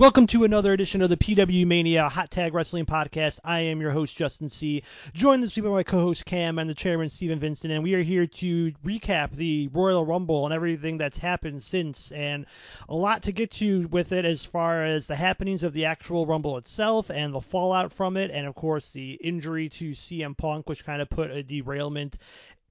Welcome to another edition of the PWMania Hot Tag Wrestling Podcast. I am your host, Justin C. Joined this week by my co host, Cam, and the chairman, Steven Vincent, and we are here to recap the Royal Rumble and everything that's happened since, and a lot to get to with it as far as the happenings of the actual Rumble itself and the fallout from it, and of course, the injury to CM Punk, which kind of put a derailment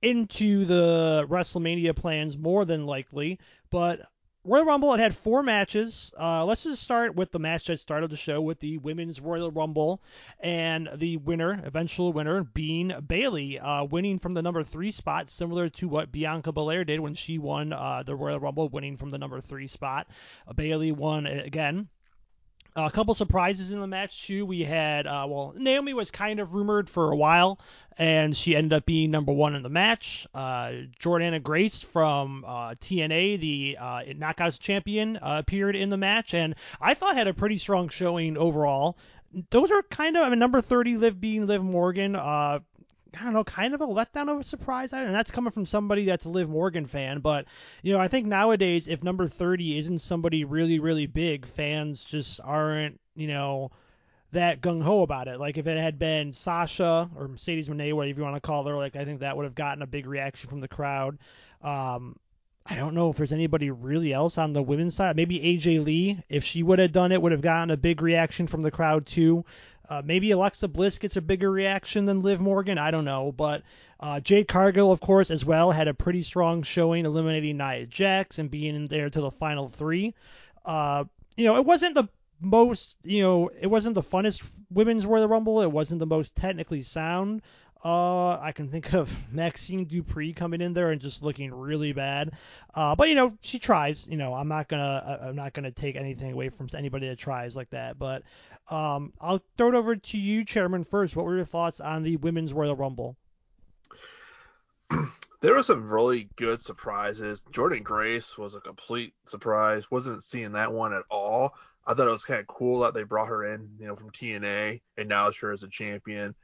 into the WrestleMania plans more than likely. But Royal Rumble, it had four matches. Uh, let's just start with the match that started the show with the Women's Royal Rumble, and the winner, eventual winner, being Bayley, uh, winning from the number three spot, similar to what Bianca Belair did when she won uh, the Royal Rumble, winning from the number three spot. Bayley won again a couple surprises in the match too. We had uh, well, Naomi was kind of rumored for a while, and she ended up being number one in the match. Uh, Jordynne Grace from uh, TNA, the uh, Knockouts champion, uh, appeared in the match, and I thought had a pretty strong showing overall. Those are kind of I mean number 30 Liv being Liv Morgan. I don't know, kind of a letdown of a surprise. And that's coming from somebody that's a Liv Morgan fan. But, you know, I think nowadays, if number 30 isn't somebody really, really big, fans just aren't, you know, that gung ho about it. Like if it had been Sasha or Mercedes Moné, whatever you want to call her, like I think that would have gotten a big reaction from the crowd. Um, I don't know if there's anybody really else on the women's side. Maybe AJ Lee, if she would have done it, would have gotten a big reaction from the crowd too. Uh, maybe Alexa Bliss gets a bigger reaction than Liv Morgan. I don't know. But uh, Jade Cargill, of course, as well, had a pretty strong showing, eliminating Nia Jax and being in there to the final three. Uh, you know, it wasn't the most, you know, it wasn't the funnest women's Royal Rumble. It wasn't the most technically sound. Uh, I can think of Maxxine Dupri coming in there and just looking really bad. Uh, but you know, she tries. You know, I'm not gonna, I'm not gonna take anything away from anybody that tries like that. But um, I'll throw it over to you, Chairman, first. What were your thoughts on the Women's Royal Rumble? There were some really good surprises. Jordynne Grace was a complete surprise. Wasn't seeing that one at all. I thought it was kind of cool that they brought her in, you know, from TNA and now her as a champion.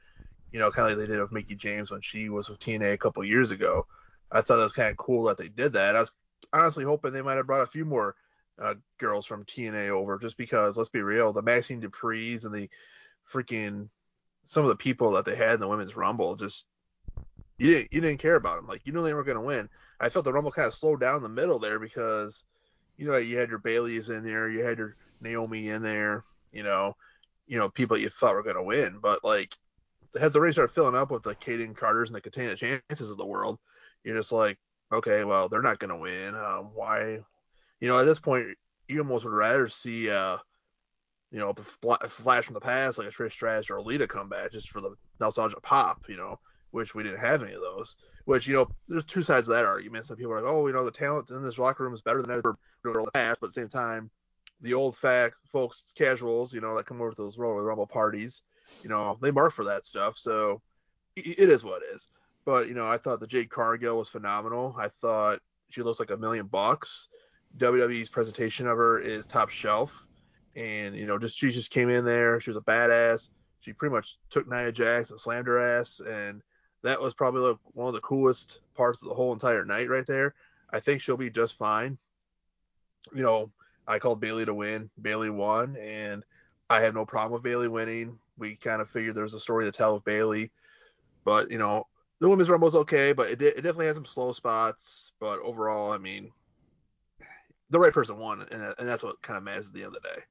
You know, kind of like they did with Mickie James when she was with TNA a couple years ago. I thought it was kind of cool that they did that. I was honestly hoping they might have brought a few more uh, girls from TNA over, just because let's be real, the Maxxine Dupri's and the freaking some of the people that they had in the women's rumble just you didn't you didn't care about them. Like you knew they were going to win. I felt the rumble kind of slowed down the middle there because you know you had your Bayleys in there, you had your Naomi in there, you know, you know people you thought were going to win, but like as the race started filling up with the Kayden Carters and the Katana Chances of the world, you're just like, okay, well they're not going to win. Um, why you know, at this point, you almost would rather see, uh, you know, a flash from the past like a Trish Stratus or a Lita come back just for the nostalgia pop, you know, which we didn't have any of those. Which you know, there's two sides of that argument. Some people are like, oh, you know, the talent in this locker room is better than ever in the past, but at the same time, the old fact folks, casuals, you know, that come over to those Royal Rumble parties, you know, they mark for that stuff. So it is what it is. But you know, I thought the Jade Cargill was phenomenal. I thought she looks like a million bucks. WWE's presentation of her is top shelf, and you know, just she just came in there. She was a badass. She pretty much took Nia Jax and slammed her ass, and that was probably like one of the coolest parts of the whole entire night right there. I think she'll be just fine. You know, I called Bayley to win. Bayley won, and I have no problem with Bayley winning. We kind of figured there was a story to tell with Bayley, but you know, the women's rumble was okay, but it, it definitely had some slow spots. But overall, I mean, the right person won, and, and that's what kind of matters at the end of the day.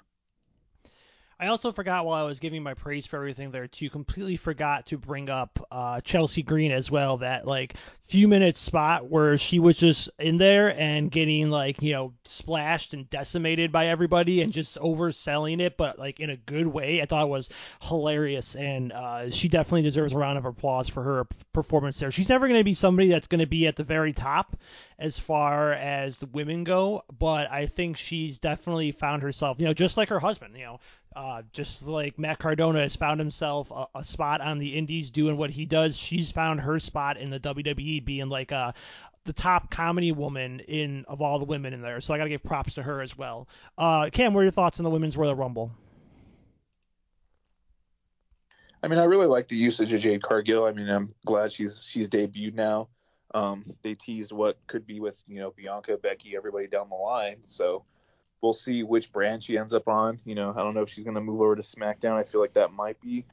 I also forgot while I was giving my praise for everything there too, completely forgot to bring up uh, Chelsea Green as well. That like few minutes spot where she was just in there and getting like you know splashed and decimated by everybody and just overselling it, but like in a good way. I thought it was hilarious, and uh, she definitely deserves a round of applause for her performance there. She's never going to be somebody that's going to be at the very top as far as the women go, but I think she's definitely found herself, you know, just like her husband, you know, uh, just like Matt Cardona has found himself a, a, spot on the Indies doing what he does, she's found her spot in the WWE being like a, uh, the top comedy woman in of all the women in there. So I got to give props to her as well. Uh, Cam, what are your thoughts on the Women's Royal Rumble? I mean, I really like the usage of Jade Cargill. I mean, I'm glad she's she's debuted now. Um, they teased what could be with you know Bianca, Becky, everybody down the line. So we'll see which brand she ends up on. You know, I don't know if she's going to move over to SmackDown. I feel like that might be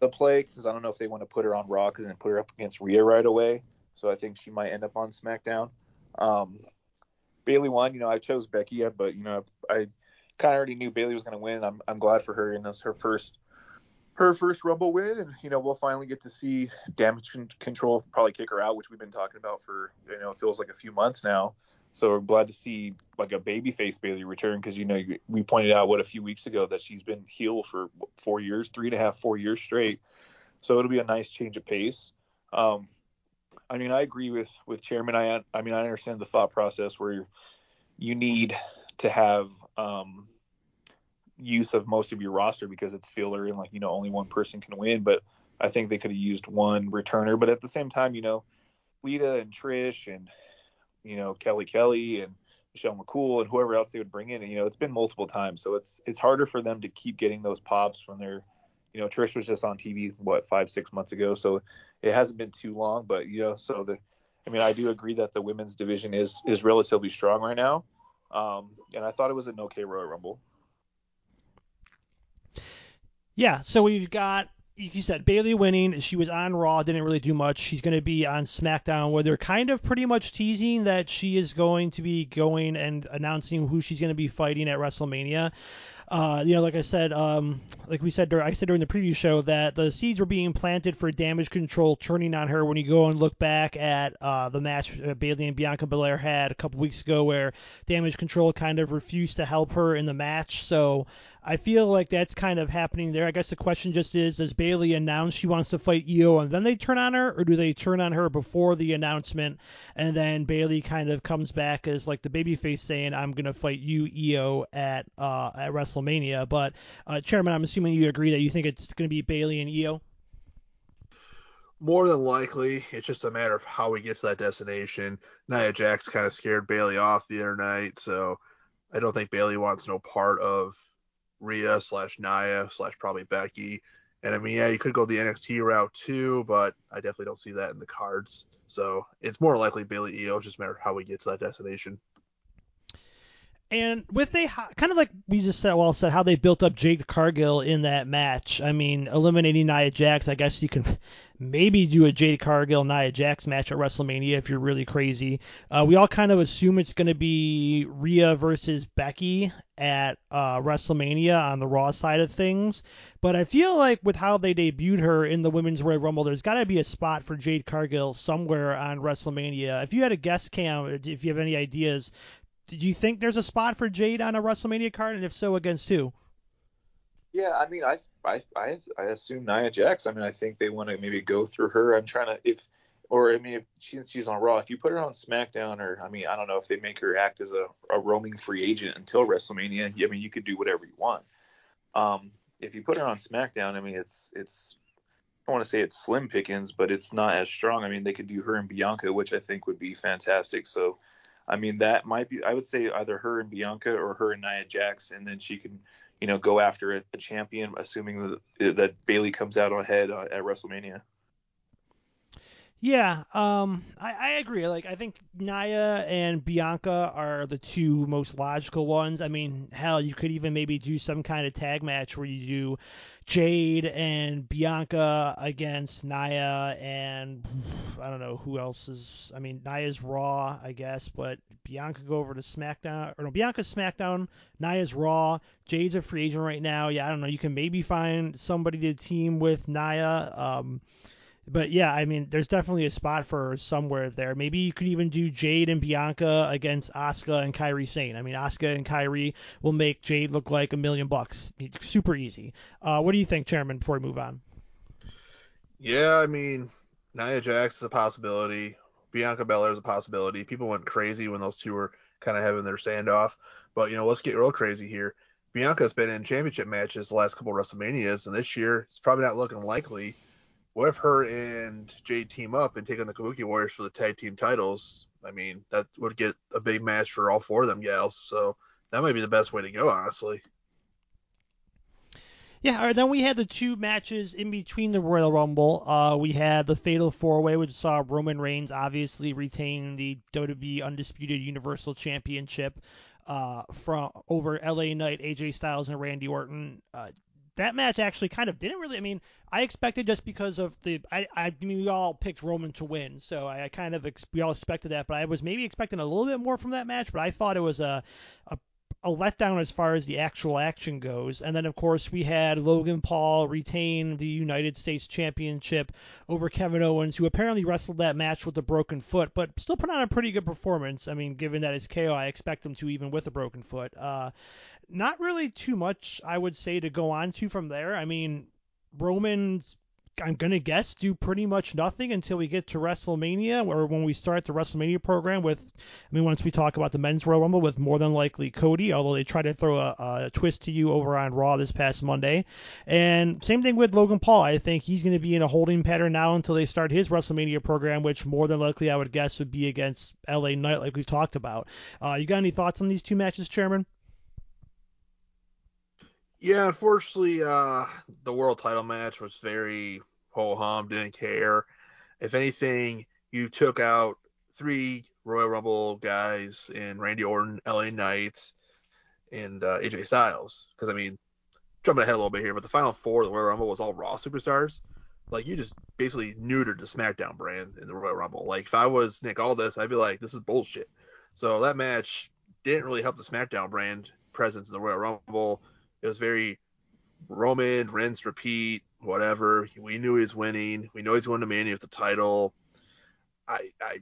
the play because I don't know if they want to put her on Raw and put her up against Rhea right away. So I think she might end up on SmackDown. Um, Bayley won. You know, I chose Becky, but you know, I kind of already knew Bayley was going to win. I'm I'm glad for her, and it's her first her first Rumble win, and you know we'll finally get to see Damage Control probably kick her out, which we've been talking about for you know it feels like a few months now. So we're glad to see like a babyface Bayley return because you know we pointed out what a few weeks ago that she's been heel for four years, three and a half, four years straight. So it'll be a nice change of pace. Um, I mean, I agree with with Chairman. I I mean, I understand the thought process where you need to have um, use of most of your roster because it's filler and like you know only one person can win. But I think they could have used one returner. But at the same time, you know, Lita and Trish and you know Kelly Kelly and Michelle McCool and whoever else they would bring in. You know, it's been multiple times, so it's it's harder for them to keep getting those pops when they're you know Trish was just on TV what five six months ago, so it hasn't been too long. But you know, so the I mean, I do agree that the women's division is is relatively strong right now. Um, and I thought it was an okay Royal Rumble. Yeah, so we've got you said Bayley winning. She was on Raw, didn't really do much. She's going to be on SmackDown, where they're kind of pretty much teasing that she is going to be going and announcing who she's going to be fighting at WrestleMania. Uh, you know, like I said, um, like we said, I said during the preview show that the seeds were being planted for damage control turning on her. When you go and look back at uh, the match Bayley and Bianca Belair had a couple weeks ago, where damage control kind of refused to help her in the match, so I feel like that's kind of happening there. I guess the question just is: Does Bayley announce she wants to fight Io and then they turn on her, or do they turn on her before the announcement and then Bayley kind of comes back as like the babyface saying, "I'm gonna fight you, Io, at uh, at WrestleMania"? But uh, Chairman, I'm assuming you agree that you think it's gonna be Bayley and Io. More than likely, it's just a matter of how we get to that destination. Nia Jax kind of scared Bayley off the other night, so I don't think Bayley wants no part of Rhea slash Nia slash probably Becky. And I mean, yeah, you could go the NXT route too, but I definitely don't see that in the cards. So it's more likely Bayley Io, just matter how we get to that destination. And with a kind of like we just said, well said, how they built up Jade Cargill in that match. I mean, eliminating Nia Jax, I guess you can maybe do a Jade Cargill Nia Jax match at WrestleMania if you're really crazy. Uh, we all kind of assume it's going to be Rhea versus Becky at uh, WrestleMania on the Raw side of things. But I feel like with how they debuted her in the Women's Royal Rumble, there's got to be a spot for Jade Cargill somewhere on WrestleMania. If you had a guest cam, if you have any ideas, did you think there's a spot for Jade on a WrestleMania card, and if so, against who? Yeah, I mean, I I I, I assume Nia Jax. I mean, I think they want to maybe go through her. I'm trying to if, or I mean, if since she's on Raw, if you put her on SmackDown, or I mean, I don't know if they make her act as a, a roaming free agent until WrestleMania. I mean, you could do whatever you want. Um, if you put her on SmackDown, I mean, it's it's I want to say it's slim pickings, but it's not as strong. I mean, they could do her and Bianca, which I think would be fantastic. So I mean, that might be. I would say either her and Bianca or her and Nia Jax, and then she can, you know, go after a, a champion, assuming that, that Bayley comes out ahead uh, at WrestleMania. Yeah, um, I, I agree. Like, I think Nia and Bianca are the two most logical ones. I mean, hell, you could even maybe do some kind of tag match where you do Jade and Bianca against Nia and I don't know who else is. I mean, Nia's Raw, I guess, but Bianca go over to SmackDown or no, Bianca's SmackDown, Nia's Raw. Jade's a free agent right now. Yeah, I don't know. You can maybe find somebody to team with Nia. Um, but yeah, I mean, there's definitely a spot for her somewhere there. Maybe you could even do Jade and Bianca against Asuka and Kairi Sane. I mean, Asuka and Kairi will make Jade look like a million bucks. super easy. Uh, what do you think, Chairman? Before we move on. Yeah, I mean, Nia Jax is a possibility. Bianca Belair is a possibility. People went crazy when those two were kind of having their standoff. But you know, let's get real crazy here. Bianca's been in championship matches the last couple of WrestleManias, and this year it's probably not looking likely what if her and Jade team up and take on the Kabuki Warriors for the tag team titles? I mean, that would get a big match for all four of them gals. So that might be the best way to go, honestly. Yeah, all right, then we had the two matches in between the Royal Rumble. Uh, we had the Fatal Four Way, which saw Roman Reigns obviously retain the WWE Undisputed Universal Championship uh, from over LA Knight, AJ Styles, and Randy Orton. Uh, that match actually kind of didn't really. I mean, I expected just because of the. I, I mean, we all picked Roman to win, so I, I kind of ex, we all expected that. But I was maybe expecting a little bit more from that match. But I thought it was a a a letdown as far as the actual action goes. And then, of course, we had Logan Paul retain the United States Championship over Kevin Owens, who apparently wrestled that match with a broken foot, but still put on a pretty good performance. I mean, given that it's KO, I expect him to even with a broken foot. Uh, not really too much, I would say, to go on to from there. I mean, Roman's I'm gonna guess do pretty much nothing until we get to WrestleMania, or when we start the WrestleMania program with. I mean, once we talk about the men's Royal Rumble with more than likely Cody, although they try to throw a, a twist to you over on Raw this past Monday, and same thing with Logan Paul. I think he's going to be in a holding pattern now until they start his WrestleMania program, which more than likely I would guess would be against LA Knight, like we've talked about. Uh, you got any thoughts on these two matches, Chairman? Yeah, unfortunately, uh, the world title match was very ho hum, didn't care. If anything, you took out three Royal Rumble guys in Randy Orton, LA Knight, and uh, AJ Styles. Because I mean, jumping ahead a little bit here, but the final four of the Royal Rumble was all Raw superstars. Like you just basically neutered the SmackDown brand in the Royal Rumble. Like if I was Nick Aldis, I'd be like, this is bullshit. So that match didn't really help the SmackDown brand presence in the Royal Rumble. It was very Roman, rinse, repeat, whatever. We knew he was winning. We know he's going to Mania with the title. I, I,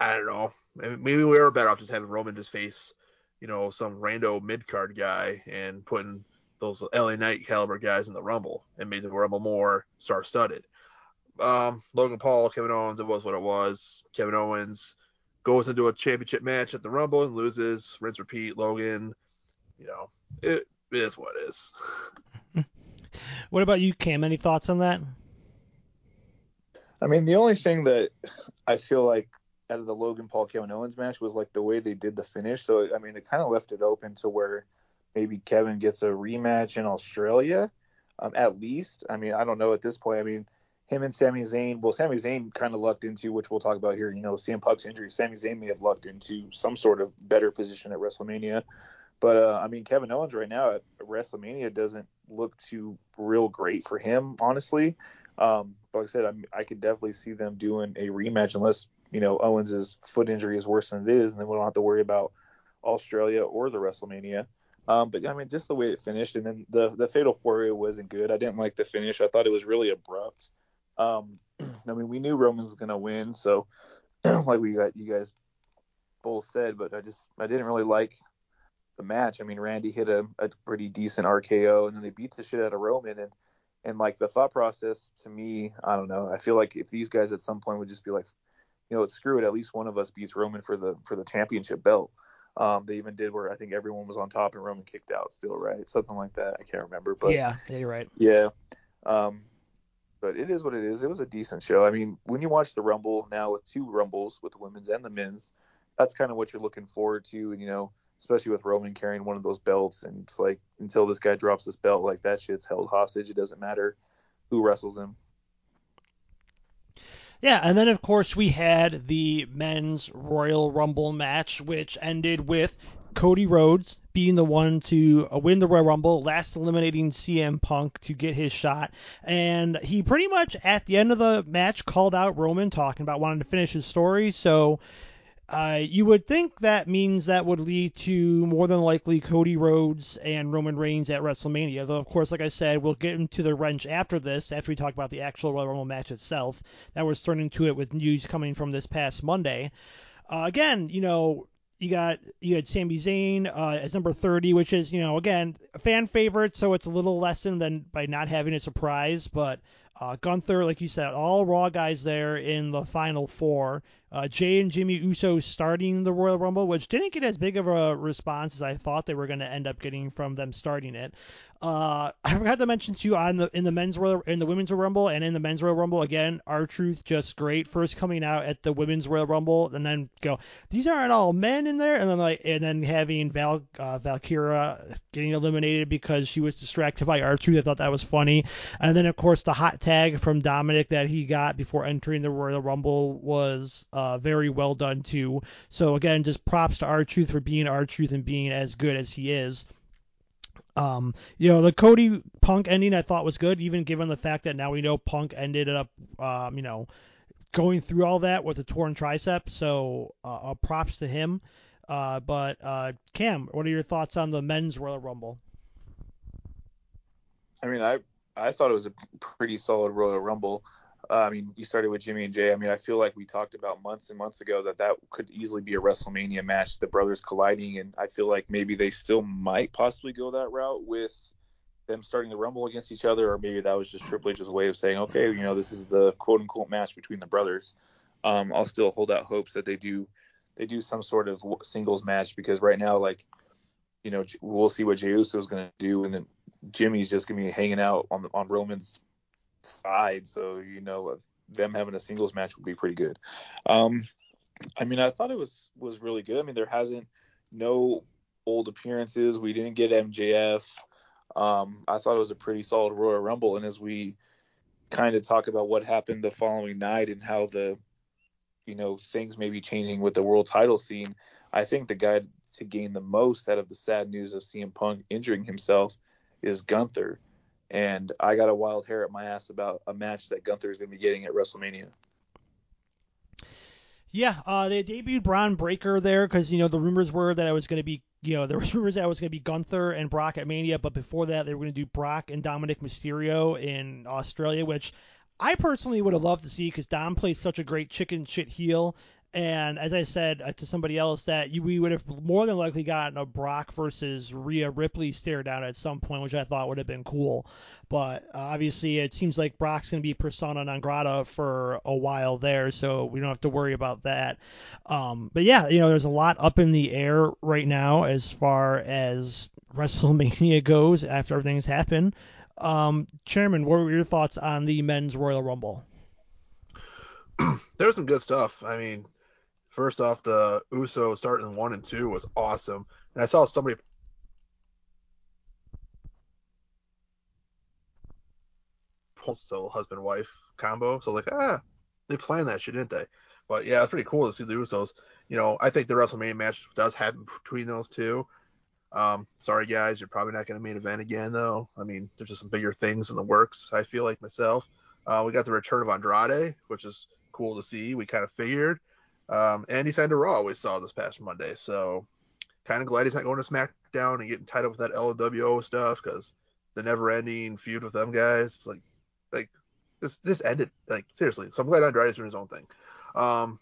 I don't know. Maybe we were better off just having Roman just face, you know, some rando mid card guy and putting those LA Knight caliber guys in the Rumble and made the Rumble more star studded. Um, Logan Paul, Kevin Owens, it was what it was. Kevin Owens goes into a championship match at the Rumble and loses. Rinse, repeat. Logan, you know, it, it is what it is. what about you, Cam? Any thoughts on that? I mean, the only thing that I feel like out of the Logan Paul Kevin Owens match was like the way they did the finish. So I mean, it kind of left it open to where maybe Kevin gets a rematch in Australia, um, at least. I mean, I don't know at this point. I mean, him and Sami Zayn. Well, Sami Zayn kind of lucked into, which we'll talk about here. You know, CM Punk's injury. Sami Zayn may have lucked into some sort of better position at WrestleMania. But uh, I mean, Kevin Owens right now at WrestleMania doesn't look too real great for him, honestly. Um, but like I said, I'm, I could definitely see them doing a rematch unless you know Owens' foot injury is worse than it is, and then we don't have to worry about Australia or the WrestleMania. Um, but I mean, just the way it finished, and then the the Fatal Four way wasn't good. I didn't like the finish. I thought it was really abrupt. Um, I mean, we knew Roman was gonna win, so like we got you guys both said, but I just I didn't really like the match. I mean, Randy hit a, a pretty decent RKO, and then they beat the shit out of Roman, and and like the thought process to me, I don't know. I feel like if these guys at some point would just be like, you know, screw it, at least one of us beats Roman for the for the championship belt. Um, they even did where I think everyone was on top and Roman kicked out still, right? Something like that. I can't remember, but yeah, you're right. Yeah. Um, but it is what it is. It was a decent show. I mean, when you watch the Rumble now with two Rumbles with the women's and the men's, that's kind of what you're looking forward to. And you know, especially with Roman carrying one of those belts. And it's like until this guy drops this belt, like that shit's held hostage. It doesn't matter who wrestles him. Yeah, and then of course we had the men's Royal Rumble match, which ended with Cody Rhodes being the one to uh, win the Royal Rumble, last eliminating CM Punk to get his shot. And he pretty much at the end of the match called out Roman, talking about wanting to finish his story. So uh, you would think that means that would lead to more than likely Cody Rhodes and Roman Reigns at WrestleMania. Though, of course, like I said, we'll get into the wrench after this, after we talk about the actual Royal Rumble match itself. That was thrown into it with news coming from this past Monday. Uh, again, you know, you got you had Sami Zayn uh, as number 30, which is you know again a fan favorite, so it's a little lessened than by not having a surprise. But uh, Gunther, like you said, all Raw guys there in the final four. Uh, Jey and Jimmy Uso starting the Royal Rumble, which didn't get as big of a response as I thought they were going to end up getting from them starting it. Uh, I forgot to mention too on the in the men's Royal in the women's Royal Rumble and in the men's Royal Rumble again, R-Truth just great. First coming out at the women's Royal Rumble and then go, these aren't all men in there, and then like and then having Val uh, Valkyria getting eliminated because she was distracted by R-Truth. I thought that was funny, and then of course the hot tag from Dominik that he got before entering the Royal Rumble was. Uh, very well done too. So again, just props to R-Truth for being R-Truth and being as good as he is. Um, you know, the Cody Punk ending I thought was good, even given the fact that now we know Punk ended up, um, you know, going through all that with a torn tricep. So uh, uh, props to him. Uh, but uh, Cam, what are your thoughts on the men's Royal Rumble? I mean, I I thought it was a pretty solid Royal Rumble. Uh, I mean, you started with Jimmy and Jey. I mean, I feel like we talked about months and months ago that that could easily be a WrestleMania match, the brothers colliding, and I feel like maybe they still might possibly go that route with them starting to Rumble against each other, or maybe that was just Triple H's way of saying, okay, you know, this is the quote unquote match between the brothers. Um, I'll still hold out hopes that they do they do some sort of singles match because right now, like, you know, we'll see what Jey Uso is going to do, and then Jimmy's just going to be hanging out on the, on Roman's side. So you know, them having a singles match would be pretty good. Um, I mean, I thought it was was really good. I mean, there hasn't no old appearances. We didn't get MJF. Um, I thought it was a pretty solid Royal Rumble, and as we kind of talk about what happened the following night and how the you know things may be changing with the world title scene, I think the guy to gain the most out of the sad news of CM Punk injuring himself is Gunther, and I got a wild hair at my ass about a match that Gunther is going to be getting at WrestleMania. Yeah, uh, they debuted Bron Breakker there because you know the rumors were that it was going to be you know there was rumors that it was going to be Gunther and Brock at Mania, but before that they were going to do Brock and Dominik Mysterio in Australia, which I personally would have loved to see because Dom plays such a great chicken shit heel, and as I said uh, to somebody else, that you, we would have more than likely gotten a Brock versus Rhea Ripley stare down at some point, which I thought would have been cool. But uh, obviously, it seems like Brock's going to be persona non grata for a while there, so we don't have to worry about that. Um, but yeah, you know, there's a lot up in the air right now as far as WrestleMania goes after everything's happened. Um, Chairman, what were your thoughts on the men's Royal Rumble? there was some good stuff. I mean, First off, the Uso starting one and two was awesome, and I saw somebody so husband wife combo. So like ah, they planned that shit, didn't they? But yeah, it's pretty cool to see the Usos. You know, I think the WrestleMania match does happen between those two. Um, sorry guys, you're probably not going to main event again though. I mean, there's just some bigger things in the works. I feel like myself. Uh, we got the return of Andrade, which is cool to see. We kind of figured. Um, and he signed to Raw, we saw this past Monday. So kind of glad he's not going to SmackDown and getting tied up with that LWO stuff because the never-ending feud with them guys, like, like this this ended. Like seriously, so I'm glad Andrade's doing his own thing. Um,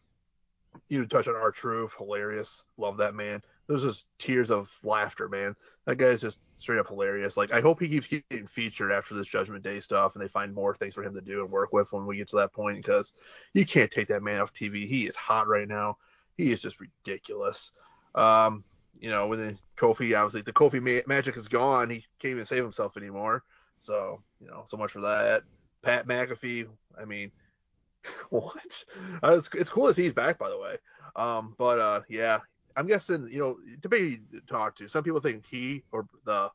you touch on R-Truth, hilarious. Love that man. Those just tears of laughter, man. That guy's just straight up hilarious. Like I hope he keeps getting featured after this Judgment Day stuff, and they find more things for him to do and work with when we get to that point. Because you can't take that man off TV. He is hot right now. He is just ridiculous. Um, you know, when the Kofi, obviously the Kofi ma- magic is gone. He can't even save himself anymore. So you know, so much for that. Pat McAfee. I mean, what? Uh, it's, it's cool to see he's back, by the way. Um, but uh, yeah, I'm guessing, you know, to be talked to. Some people think he or the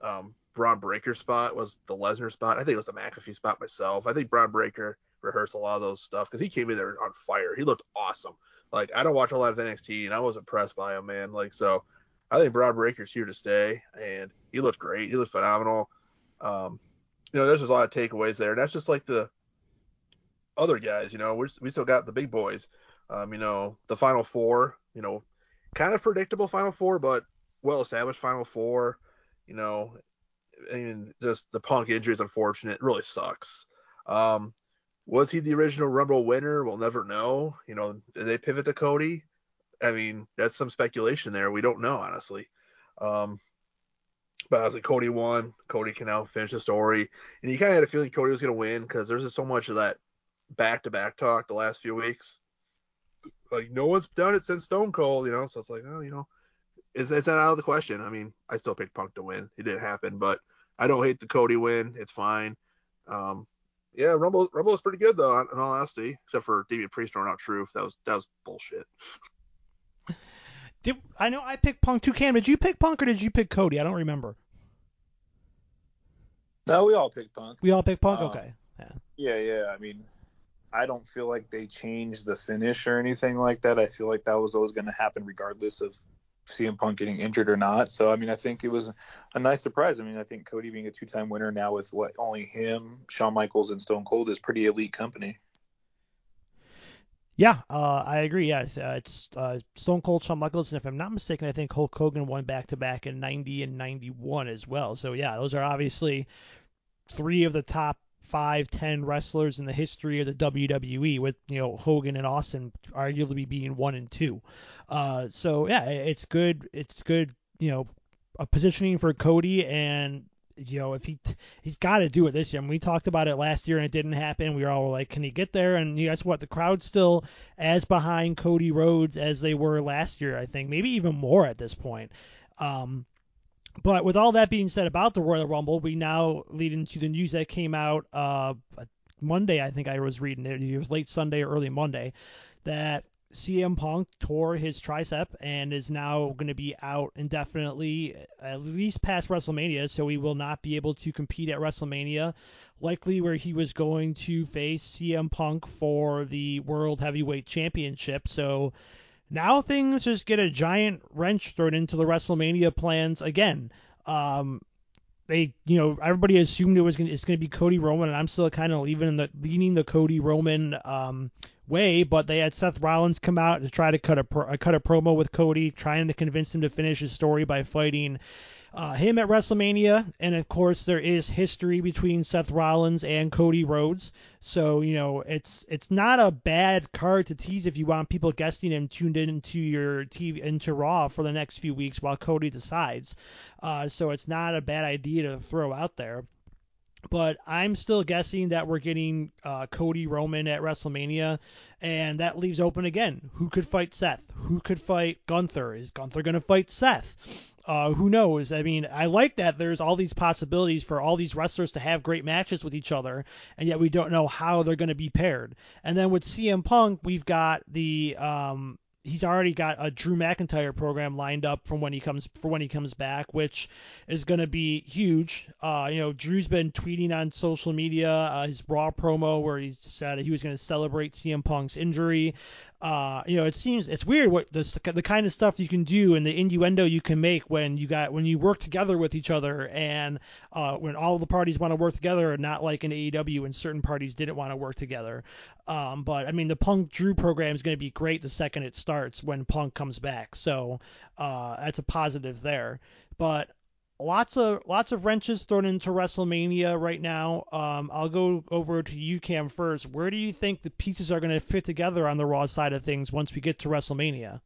um, Bron Breakker spot was the Lesnar spot. I think it was the McAfee spot myself. I think Bron Breakker rehearsed a lot of those stuff because he came in there on fire. He looked awesome. Like I don't watch a lot of NXT, and I was impressed by him, man. Like so, I think Bron Breakker's here to stay, and he looked great. He looked phenomenal. Um, you know, there's just a lot of takeaways there, and that's just like the other guys. You know, we we still got the big boys. Um, you know, the final four. You know, kind of predictable Final Four, but well established Final Four. You know, and just the Punk injury is unfortunate. It really sucks. Um, was he the original Rumble winner? We'll never know. You know, did they pivot to Cody? I mean, that's some speculation there. We don't know, honestly. Um, but I was like, Cody won. Cody can now finish the story. And you kind of had a feeling Cody was going to win because there's just so much of that back to back talk the last few weeks like no one's done it since Stone Cold, you know. So it's like, oh, you know, it's, it's not out of the question. I mean, I still picked Punk to win. It didn't happen, but I don't hate the Cody win. It's fine. Um, yeah, Rumble Rumble was pretty good though, in all honesty, except for David Priest throwing out Truth. That was that was bullshit. Did I know I picked Punk too? Cam, did you pick Punk or did you pick Cody? I don't remember. No, we all picked Punk. We all picked Punk. Um, okay. Yeah. Yeah, yeah. I mean, I don't feel like they changed the finish or anything like that. I feel like that was always going to happen regardless of CM Punk getting injured or not. So I mean, I think it was a nice surprise. I mean, I think Cody being a two-time winner now with what only him, Shawn Michaels, and Stone Cold is pretty elite company. Yeah, uh, I agree. Yeah, it's, uh, it's uh, Stone Cold, Shawn Michaels, and if I'm not mistaken, I think Hulk Hogan won back to back in '90 and '91 as well. So yeah, those are obviously three of the top five, ten wrestlers in the history of the WWE, with you know Hogan and Austin arguably being one and two. Uh, so yeah, it's good. It's good. You know, a positioning for Cody, and you know if he he's got to do it this year. I mean, we talked about it last year and it didn't happen. We were all like, can he get there? And guess what? The crowd's still as behind Cody Rhodes as they were last year. I think maybe even more at this point. Um, but with all that being said about the Royal Rumble, we now lead into the news that came out uh, Monday. I think I was reading it. It was late Sunday or early Monday that CM Punk tore his tricep and is now going to be out indefinitely, at least past WrestleMania. So he will not be able to compete at WrestleMania, likely where he was going to face CM Punk for the World Heavyweight Championship. So now things just get a giant wrench thrown into the WrestleMania plans again. Um, they, you know, everybody assumed it was going it's going to be Cody Roman, and I'm still kind of leaving the leaning the Cody Roman um, way. But they had Seth Rollins come out to try to cut a pro, cut a promo with Cody, trying to convince him to finish his story by fighting uh, him at WrestleMania, and of course there is history between Seth Rollins and Cody Rhodes. So you know it's it's not a bad card to tease if you want people guessing and tuned into your TV into Raw for the next few weeks while Cody decides. Uh, so it's not a bad idea to throw out there. But I'm still guessing that we're getting uh, Cody Roman at WrestleMania, and that leaves open again who could fight Seth, who could fight Gunther. Is Gunther going to fight Seth? Uh, who knows? I mean, I like that there's all these possibilities for all these wrestlers to have great matches with each other, and yet we don't know how they're going to be paired. And then with CM Punk, we've got the um, he's already got a Drew McIntyre program lined up from when he comes for when he comes back, which is going to be huge. Uh, you know, Drew's been tweeting on social media uh, his Raw promo where he said he was going to celebrate CM Punk's injury. Uh, you know, it seems it's weird what the, the kind of stuff you can do and the innuendo you can make when you got when you work together with each other and uh, when all the parties want to work together and not like in AEW when certain parties didn't want to work together. Um, but I mean, the Punk Drew program is going to be great the second it starts when Punk comes back. So uh, that's a positive there. But lots of lots of wrenches thrown into WrestleMania right now. Um, I'll go over to you, Cam, first. Where do you think the pieces are going to fit together on the Raw side of things once we get to WrestleMania?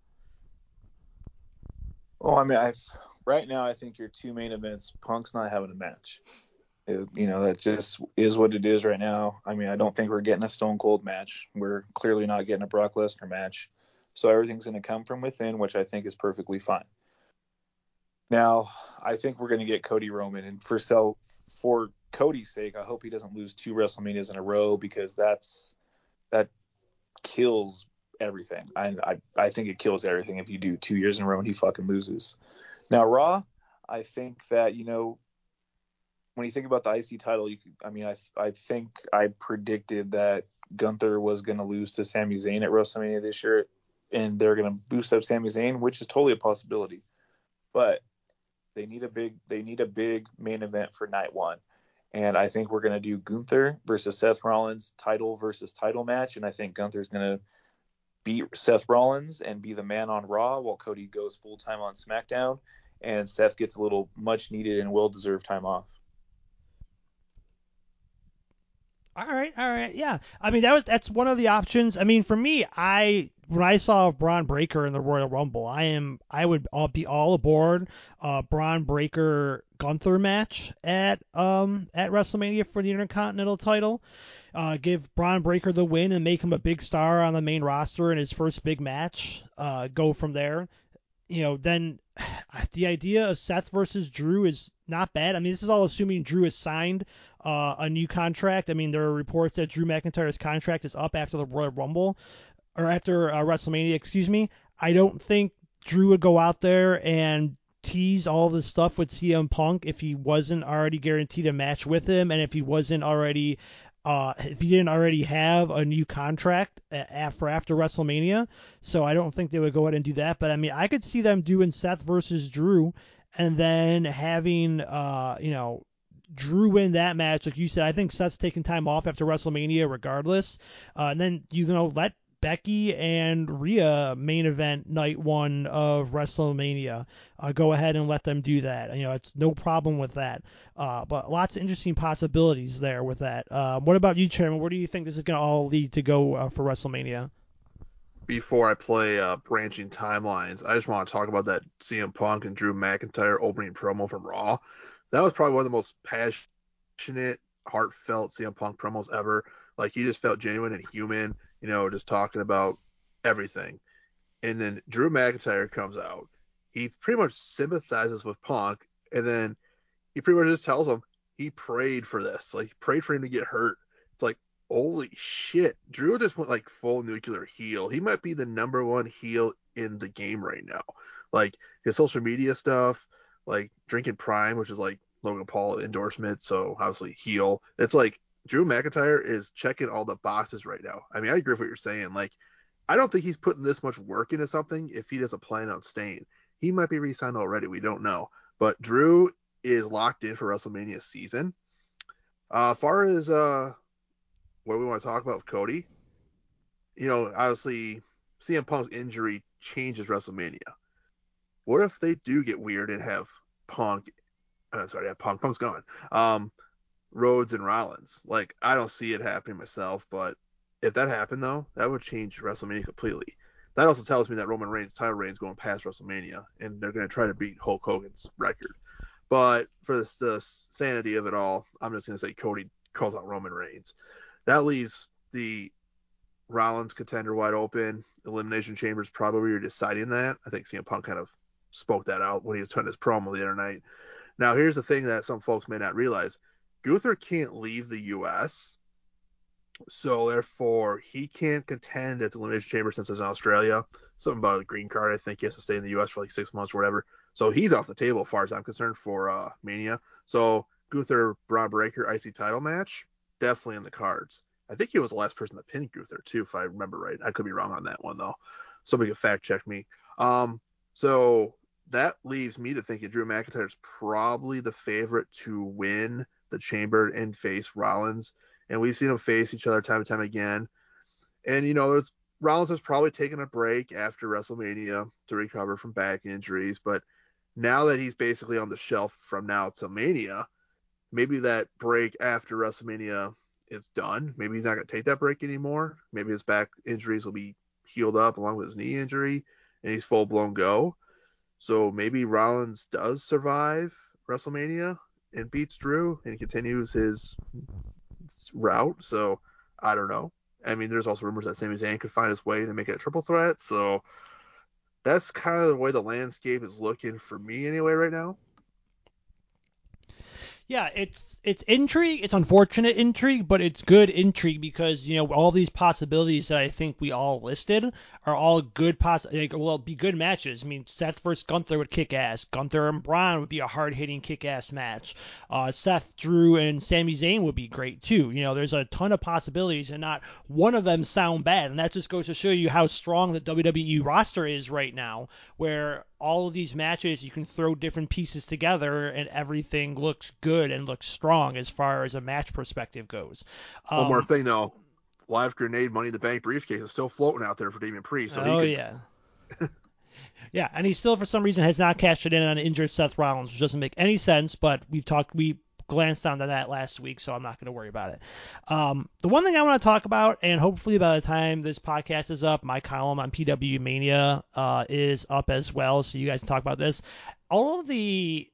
Well, I mean, I right now I think your two main events, Punk's not having a match. It, you know, that just is what it is right now. I mean, I don't think we're getting a Stone Cold match. We're clearly not getting a Brock Lesnar match. So everything's going to come from within, which I think is perfectly fine. Now, I think we're going to get Cody Roman, and for so for Cody's sake, I hope he doesn't lose two WrestleManias in a row because that's that kills everything. I, I I think it kills everything if you do two years in a row and he fucking loses. Now Raw, I think that you know when you think about the IC title, you could, I mean I I think I predicted that Gunther was going to lose to Sami Zayn at WrestleMania this year, and they're going to boost up Sami Zayn, which is totally a possibility. But they need a big they need a big main event for night one. And I think we're gonna do Gunther versus Seth Rollins title versus title match. And I think Gunther's gonna beat Seth Rollins and be the man on Raw while Cody goes full time on SmackDown and Seth gets a little much needed and well deserved time off. All right, all right, yeah. I mean, that was that's one of the options. I mean, for me, I when I saw Bron Breakker in the Royal Rumble, I am I would all be all aboard uh, Bron Breakker Gunther match at um at WrestleMania for the Intercontinental title. Uh, give Bron Breakker the win and make him a big star on the main roster in his first big match. Uh, go from there. You know, then the idea of Seth versus Drew is not bad. I mean, this is all assuming Drew has signed uh, a new contract. I mean, there are reports that Drew McIntyre's contract is up after the Royal Rumble or after uh, WrestleMania, excuse me. I don't think Drew would go out there and tease all this stuff with CM Punk if he wasn't already guaranteed a match with him and if he wasn't already uh, if he didn't already have a new contract after after WrestleMania. So I don't think they would go ahead and do that. But I mean, I could see them doing Seth versus Drew, and then having uh, you know Drew win that match, like you said. I think Seth's taking time off after WrestleMania, regardless. Uh, and then you know let Becky and Rhea main event night one of WrestleMania. Uh, go ahead and let them do that. You know, it's no problem with that. Uh, but lots of interesting possibilities there with that. Uh, what about you, Chairman? Where do you think this is going to all lead to go uh, for WrestleMania? Before I play uh, branching timelines, I just want to talk about that CM Punk and Drew McIntyre opening promo from Raw. That was probably one of the most passionate, heartfelt CM Punk promos ever. Like he just felt genuine and human you know, just talking about everything. And then Drew McIntyre comes out. He pretty much sympathizes with Punk, and then he pretty much just tells him he prayed for this. Like, prayed for him to get hurt. It's like, holy shit. Drew just went like full nuclear heel. He might be the number one heel in the game right now. Like, his social media stuff, like drinking Prime, which is like Logan Paul endorsement. So obviously heel. It's like Drew McIntyre is checking all the boxes right now. I mean, I agree with what you're saying. Like, I don't think he's putting this much work into something if he doesn't plan on staying. He might be re-signed already. We don't know. But Drew is locked in for WrestleMania season. Uh, far as uh, what we want to talk about with Cody, you know, obviously CM Punk's injury changes WrestleMania. What if they do get weird and have Punk? Uh, sorry, have Punk. Punk's gone. Um, Rhodes and Rollins. Like I don't see it happening myself, but if that happened though, that would change WrestleMania completely. That also tells me that Roman Reigns' title reign is going past WrestleMania, and they're going to try to beat Hulk Hogan's record. But for the, sanity of it all, I'm just going to say Cody calls out Roman Reigns. That leaves the Rollins contender wide open. Elimination Chamber is probably you're deciding that. I think CM Punk kind of spoke that out when he was doing his promo the other night. Now, here's the thing that some folks may not realize Gunther can't leave the U.S., so therefore he can't contend at the Elimination Chamber since it's in Australia. Something about a green card. I think he has to stay in the U.S. for like six months or whatever. So he's off the table as far as I'm concerned for uh, Mania. So Gunther Bron Breakker IC title match definitely in the cards. I think he was the last person to pin Gunther too, if I remember right. I could be wrong on that one though. Somebody could fact check me. Um, so that leaves me to think that Drew McIntyre is probably the favorite to win the Chamber and face Rollins, and we've seen them face each other time and time again. And you know, there's Rollins has probably taken a break after WrestleMania to recover from back injuries, but now that he's basically on the shelf from now to Mania, maybe that break after WrestleMania is done. Maybe he's not going to take that break anymore. Maybe his back injuries will be healed up along with his knee injury, and he's full blown go. So maybe Rollins does survive WrestleMania and beats Drew and continues his route. So I don't know. I mean, there's also rumors that Sami Zayn could find his way to make it a triple threat. So that's kind of the way the landscape is looking for me anyway right now yeah, it's it's intrigue. It's unfortunate intrigue, but it's good intrigue because you know all these possibilities that I think we all listed are all good poss. Like, well, be good matches. I mean, Seth versus Gunther would kick ass. Gunther and Bron would be a hard hitting kick ass match. Uh, Seth, Drew, and Sami Zayn would be great too. You know, there's a ton of possibilities, and not one of them sound bad. And that just goes to show you how strong the WWE roster is right now, where all of these matches you can throw different pieces together and everything looks good and looks strong as far as a match perspective goes. Um, One more um, thing though, live grenade money in the bank briefcase is still floating out there for Damian Priest. So oh could... yeah. yeah, and he still for some reason has not cashed it in on injured Seth Rollins, which doesn't make any sense. But we've talked, we glanced onto that last week, so I'm not going to worry about it. Um, the one thing I want to talk about, and hopefully by the time this podcast is up, my column on PWMania uh, is up as well, so you guys can talk about this. All of the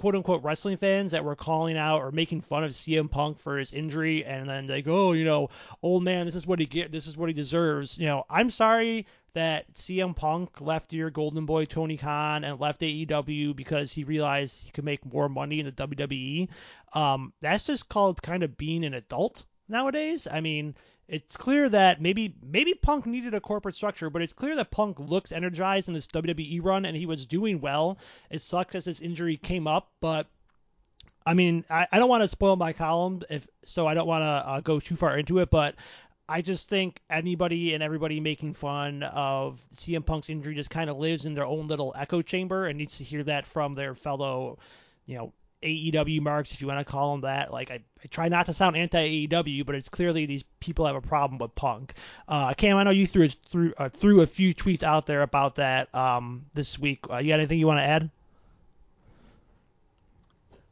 quote unquote wrestling fans that were calling out or making fun of CM Punk for his injury and then they go, oh, you know, old man, this is what he get this is what he deserves. You know, I'm sorry that CM Punk left your golden boy Tony Khan and left AEW because he realized he could make more money in the WWE. Um, that's just called kind of being an adult nowadays. I mean, it's clear that maybe maybe Punk needed a corporate structure, but it's clear that Punk looks energized in this WWE run and he was doing well. It sucks as this injury came up, but I mean, I, I don't want to spoil my column, if so, I don't want to uh, go too far into it, but I just think anybody and everybody making fun of CM Punk's injury just kind of lives in their own little echo chamber and needs to hear that from their fellow, you know, AEW marks, if you want to call them that. Like, I, I try not to sound anti AEW, but it's clearly these people have a problem with Punk. Uh, Cam, I know you threw threw uh, threw a few tweets out there about that um, this week. Uh, you got anything you want to add?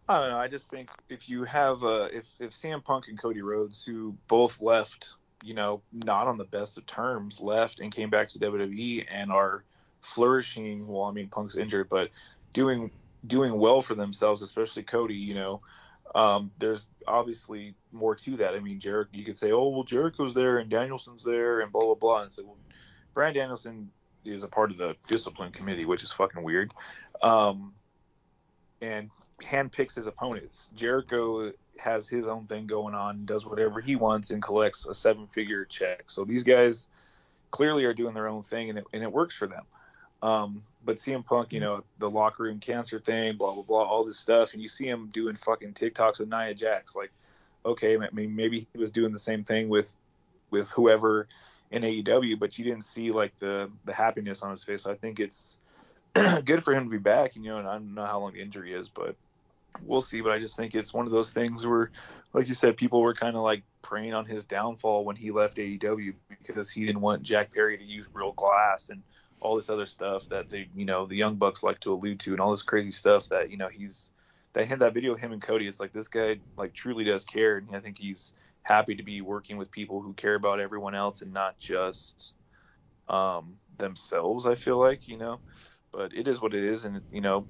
I don't know. I just think if you have uh, if if CM Punk and Cody Rhodes, who both left you know, not on the best of terms, left and came back to WWE and are flourishing. Well, I mean, Punk's injured, but doing doing well for themselves, especially Cody. You know, um, there's obviously more to that. I mean, Jericho. You could say, oh, well, Jericho's there and Danielson's there and blah blah blah, and say, well, Bryan Danielson is a part of the discipline committee, which is fucking weird. Um, and handpicks his opponents. Jericho has his own thing going on, does whatever he wants, and collects a seven figure check. So these guys clearly are doing their own thing, and it, and it works for them. Um, but CM Punk, you know, the locker room cancer thing, blah blah blah, all this stuff, and you see him doing fucking TikToks with Nia Jax. Like, okay, I mean, maybe he was doing the same thing with with whoever in AEW, but you didn't see like the the happiness on his face. So I think it's good for him to be back. You know, and I don't know how long the injury is, but we'll see. But I just think it's one of those things where, like you said, people were kind of like preying on his downfall when he left AEW because he didn't want Jack Perry to use real glass and all this other stuff that they, you know, the Young Bucks like to allude to and all this crazy stuff that you know he's. They had that video of him and Cody. It's like this guy like truly does care, and I think he's happy to be working with people who care about everyone else and not just um, themselves. I feel like you know, but it is what it is, and you know,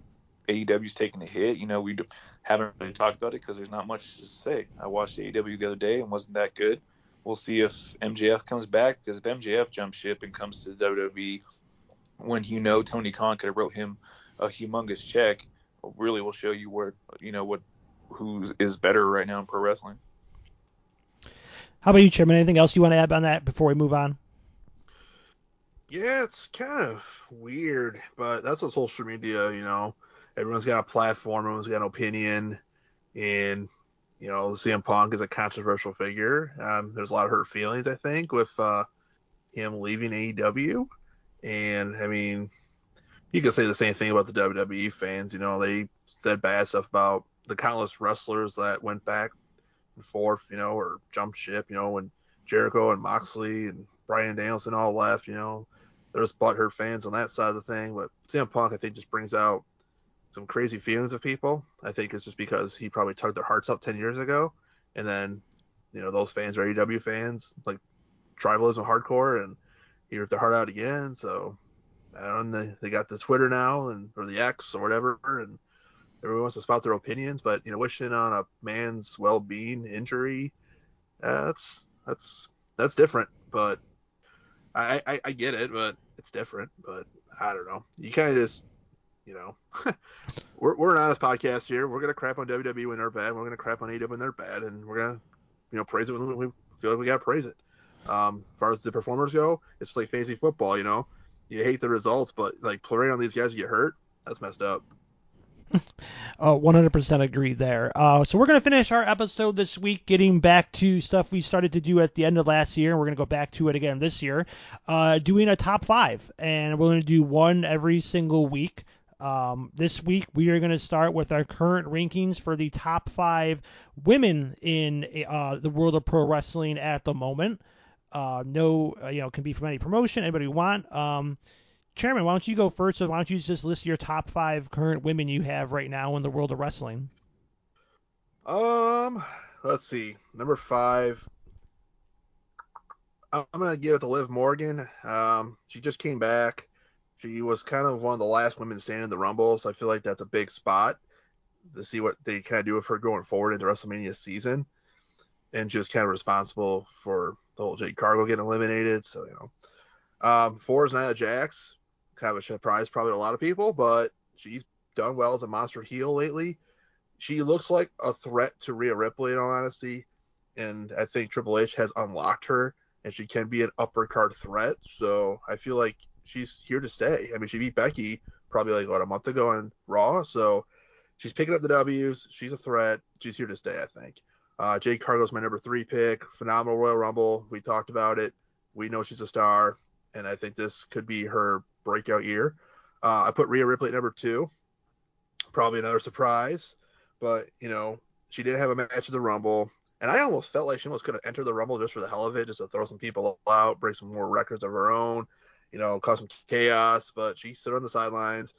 AEW's taking a hit. You know, we haven't really talked about it because there's not much to say. I watched AEW the other day and wasn't that good. We'll see if MJF comes back because if MJF jumps ship and comes to WWE when you know Tony Khan could have wrote him a humongous check, really will show you where you know what who is better right now in pro wrestling. How about you, Chairman? Anything else you want to add on that before we move on? Yeah, it's kind of weird, but that's what social media, you know, everyone's got a platform, everyone's got an opinion, and you know, CM Punk is a controversial figure. Um, there's a lot of hurt feelings, I think, with uh, him leaving AEW, and I mean, you could say the same thing about the WWE fans. You know, they said bad stuff about the countless wrestlers that went back and forth, you know, or jumped ship. You know, when Jericho and Moxley and Bryan Danielson all left, you know, there's butthurt fans on that side of the thing. But CM Punk, I think, just brings out some crazy feelings of people. I think it's just because he probably tugged their hearts out 10 years ago. And then, you know, those fans are AEW fans, like tribalism hardcore, and he ripped their heart out again. So, I don't know, they, got the Twitter now and or the X or whatever, and everyone wants to spout their opinions. But, you know, wishing on a man's well being injury, uh, that's, that's, that's different. But I, I, I get it, but it's different. But I don't know. You kind of just you know, we're, we're an honest podcast here. We're gonna crap on WWE when they're bad. We're gonna crap on AEW when they're bad, and we're gonna, you know, praise it when we feel like we gotta praise it. Um, as far as the performers go, it's like fantasy football. You know, you hate the results, but like playing on these guys get hurt, that's messed up. oh, 100% agree there. Uh, so we're going to finish our episode this week getting back to stuff we started to do at the end of last year. And we're going to go back to it again this year, uh, doing a top five. And we're going to do one every single week. Um, this week, we are going to start with our current rankings for the top five women in uh, the world of pro wrestling at the moment. Uh, no, uh, you know, can be from any promotion, anybody you want. Um, Chairman, why don't you go first? So why don't you just list your top five current women you have right now in the world of wrestling? Um, let's see. Number five, I'm gonna give it to Liv Morgan. Um, she just came back. She was kind of one of the last women standing in the Rumble, so I feel like that's a big spot to see what they kind of do with her going forward into WrestleMania season. And just kind of responsible for the whole Jade Cargill getting eliminated. So, you know. Um, four is Nia Jax. Kind of a surprise probably to a lot of people, but she's done well as a monster heel lately. She looks like a threat to Rhea Ripley, in all honesty. And I think Triple H has unlocked her, and she can be an upper card threat. So I feel like she's here to stay. I mean, she beat Becky probably like what a month ago on Raw, so she's picking up the W's. She's a threat. She's here to stay, I think. Uh, Jade Cargill's my number three pick. Phenomenal Royal Rumble. We talked about it. We know she's a star, and I think this could be her breakout year. Uh, I put Rhea Ripley at number two. Probably another surprise, but you know she did have a match at the Rumble, and I almost felt like she was going to enter the Rumble just for the hell of it, just to throw some people out, break some more records of her own, you know, cause some chaos. But she stood on the sidelines,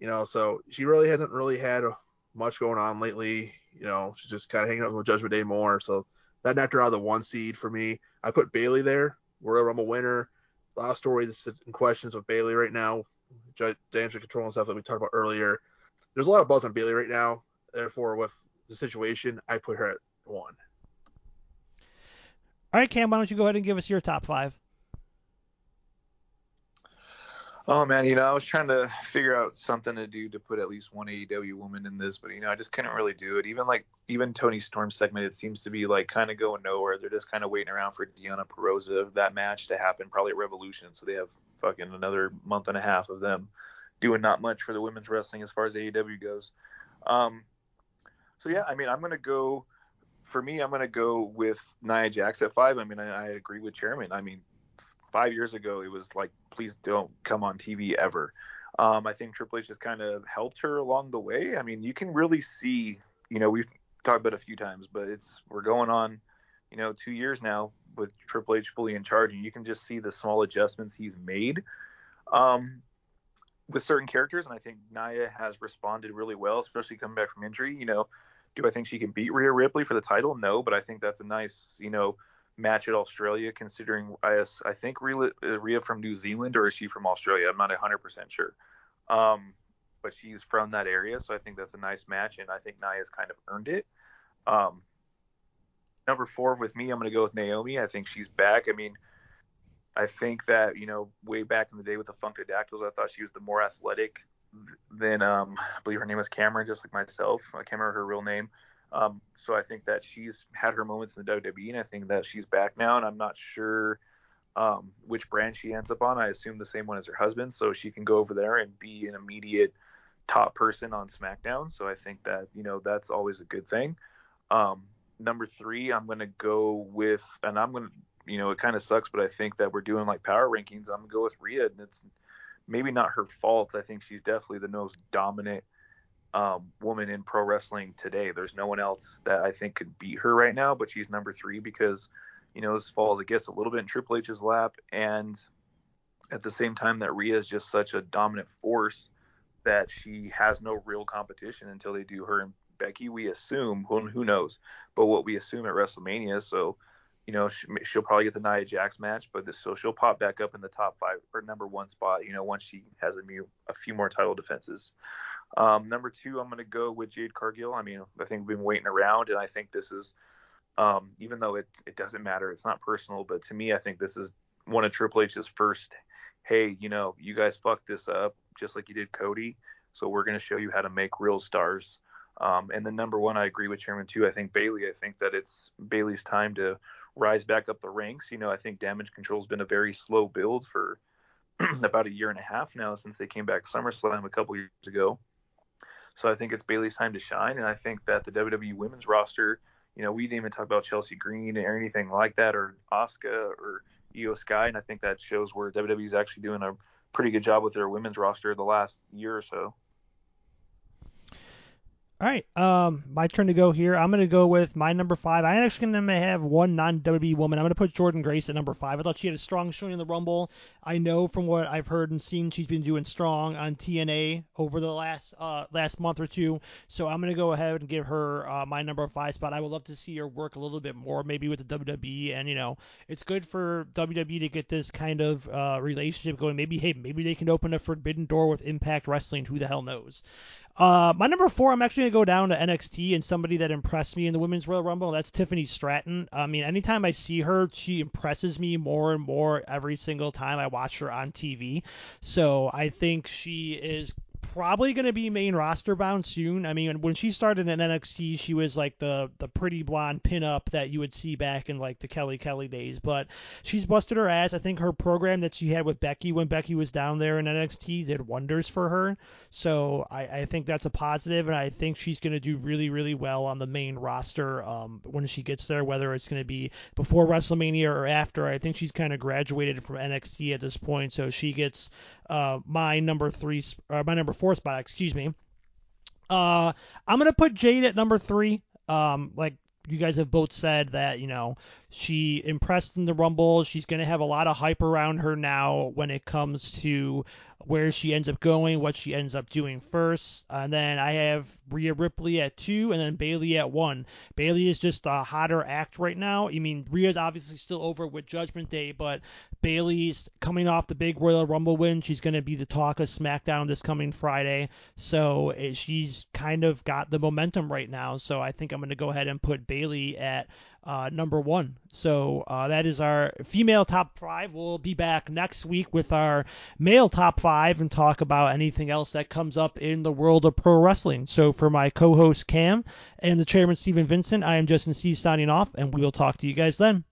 you know, so she really hasn't really had much going on lately. You know, she's just kind of hanging out with Judgment Day more. So that knocked her out of the one seed for me. I put Bayley there, Royal Rumble winner. A lot of stories and questions with Bayley right now. Damage Control and stuff that we talked about earlier. There's a lot of buzz on Bayley right now. Therefore, with the situation, I put her at one. All right, Cam, why don't you go ahead and give us your top five? Oh man, you know, I was trying to figure out something to do to put at least one AEW woman in this, but you know, I just couldn't really do it. Even like even Toni Storm segment, it seems to be like kind of going nowhere. They're just kind of waiting around for Deonna Purrazzo that match to happen, probably at Revolution. So they have fucking another month and a half of them doing not much for the women's wrestling as far as AEW goes. Um, so yeah, I mean, I'm gonna go. For me, I'm gonna go with Nia Jax at five. I mean, I, I agree with Chairman. I mean, five years ago, it was like, please don't come on TV ever. Um, I think Triple H has kind of helped her along the way. I mean, you can really see, you know, we've talked about a few times, but it's we're going on, you know, two years now with Triple H fully in charge, and you can just see the small adjustments he's made um, with certain characters. And I think Nia has responded really well, especially coming back from injury. You know, do I think she can beat Rhea Ripley for the title? No, but I think that's a nice, you know, match at Australia, considering I, I think uh, Rhea from New Zealand or is she from Australia? I'm not 100% sure. Um, but she's from that area, so I think that's a nice match, and I think Nia's kind of earned it. Um, number four with me, I'm going to go with Naomi. I think she's back. I mean, I think that you know, way back in the day with the Funkadactyls, I thought she was the more athletic than um, I believe her name was Cameron, just like myself. I can't remember her real name. Um, so I think that she's had her moments in the WWE, and I think that she's back now. And I'm not sure um, which brand she ends up on. I assume the same one as her husband, so she can go over there and be an immediate top person on SmackDown. So I think that you know that's always a good thing. Um, number three, I'm gonna go with, and I'm gonna, you know, it kind of sucks, but I think that we're doing like power rankings. I'm gonna go with Rhea, and it's maybe not her fault. I think she's definitely the most dominant um, woman in pro wrestling today. There's no one else that I think could beat her right now, but she's number three because, you know, this falls, I guess, a little bit in Triple H's lap. And at the same time, that Rhea is just such a dominant force that she has no real competition until they do her and Becky. We assume, well, who knows, but what we assume at WrestleMania. So, you know, she, will probably get the Nia Jax match, but this, so she'll pop back up in the top five or number one spot, you know, once she has a, a few more title defenses. Um, number two, I'm going to go with Jade Cargill. I mean, I think we've been waiting around, and I think this is, um, even though it, it doesn't matter, it's not personal, but to me, I think this is one of Triple H's first, hey, you know, you guys fucked this up just like you did Cody, so we're going to show you how to make real stars. Um, and then number one, I agree with Chairman two. I think Bayley. I think that it's Bayley's time to rise back up the ranks. You know, I think Damage Control's been a very slow build for about a year and a half now since they came back SummerSlam a couple years ago. So I think it's Bayley's time to shine, and I think that the WWE Women's roster, you know, we didn't even talk about Chelsea Green or anything like that, or Asuka or Iyo Sky, and I think that shows where WWE is actually doing a pretty good job with their women's roster the last year or so. All right, um, my turn to go here. I'm going to go with my number five. I'm actually going to have one non-WWE woman. I'm going to put Jordynne Grace at number five. I thought she had a strong showing in the Rumble. I know from what I've heard and seen, she's been doing strong on TNA over the last uh, last month or two. So I'm going to go ahead and give her uh, my number five spot. I would love to see her work a little bit more, maybe with the WWE. And you know, it's good for WWE to get this kind of uh, relationship going. Maybe hey, maybe they can open a forbidden door with Impact Wrestling. Who the hell knows? Uh, my number four, I'm actually gonna go down to NXT and somebody that impressed me in the Women's Royal Rumble. That's Tiffany Stratton. I mean, anytime I see her, she impresses me more and more every single time I watch her on TV. So I think she is probably going to be main roster bound soon. I mean, when she started in NXT, she was like the the pretty blonde pinup that you would see back in like the Kelly Kelly days. But she's busted her ass. I think her program that she had with Becky when Becky was down there in NXT did wonders for her. So I, I think that's a positive, and I think she's going to do really really well on the main roster um, when she gets there. Whether it's going to be before WrestleMania or after, I think she's kind of graduated from NXT at this point, so she gets uh, my number three, or my number four spot, excuse me. Uh, I'm gonna put Jade at number three. Um, like you guys have both said that you know she impressed in the Rumble. She's to have a lot of hype around her now when it comes to where she ends up going, what she ends up doing first. And then I have Rhea Ripley at two, and then Bayley at one. Bayley is just a hotter act right now. I mean, Rhea's obviously still over with Judgment Day, but Bayley's coming off the big Royal Rumble win. She's going to be the talk of SmackDown this coming Friday. So eh, she's kind of got the momentum right now. So I think I'm going to go ahead and put Bayley at uh, number one. So uh, that is our female top five. We'll be back next week with our male top five and talk about anything else that comes up in the world of pro wrestling. So for my co-host Cam and the chairman Steven Vincent, I am Justin C signing off, and we will talk to you guys then.